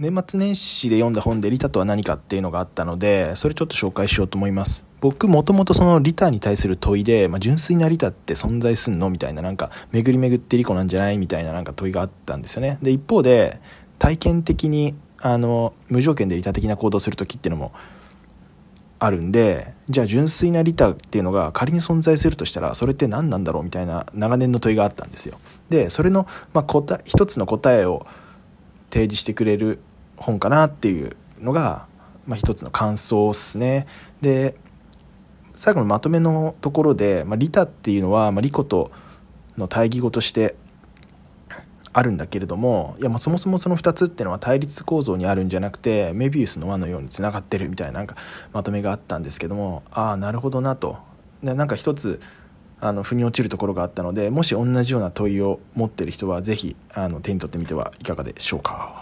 年末年始で読んだ本でリタとは何かっていうのがあったのでそれちょっと紹介しようと思います。僕もともとそのリタに対する問いで、まあ、純粋なリタって存在すんのみたいななんか巡り巡ってリコなんじゃないみたいななんか問いがあったんですよね。で一方で体験的にあの無条件で利他的な行動する時っていうのもあるんでじゃあ純粋な利他っていうのが仮に存在するとしたらそれって何なんだろうみたいな長年の問いがあったんですよ。でそれの、まあ、答一つの答えを提示してくれる本かなっていうのが、まあ、一つの感想ですねで最後のまとめのところで、まあ、利他っていうのは、まあ、利己との対義語としてあるんだけれどもいやもうそもそもその2つっていうのは対立構造にあるんじゃなくてメビウスの輪のようにつながってるみたいななんかまとめがあったんですけどもああなるほどなとでなんか一つあの腑に落ちるところがあったのでもし同じような問いを持ってる人は是非手に取ってみてはいかがでしょうか。